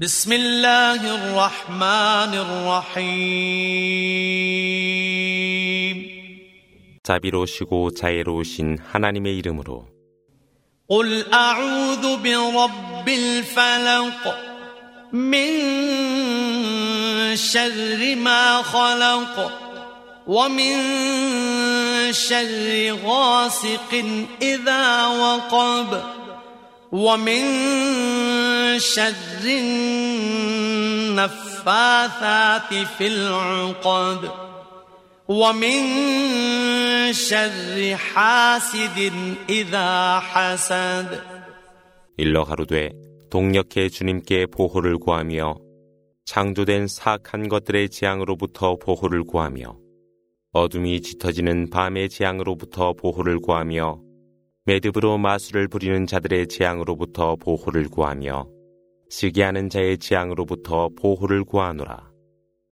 بسم الله الرحمن الرحيم 자비로우시고 자애로우신 하나님의 이름으로 قل أعوذ برب الفلق من شر ما خلق ومن شر غاسق إذا وقب ومن شر النفاثات في العقد ومن شر حاسد إذا حسد 일러 가로되 동력해 주님께 보호를 구하며 창조된 사악한 것들의 재앙으로부터 보호를 구하며 어둠이 짙어지는 밤의 재앙으로부터 보호를 구하며 매듭으로 마술을 부리는 자들의 재앙으로부터 보호를 구하며 시기하는 자의 재앙으로부터 보호를 구하노라.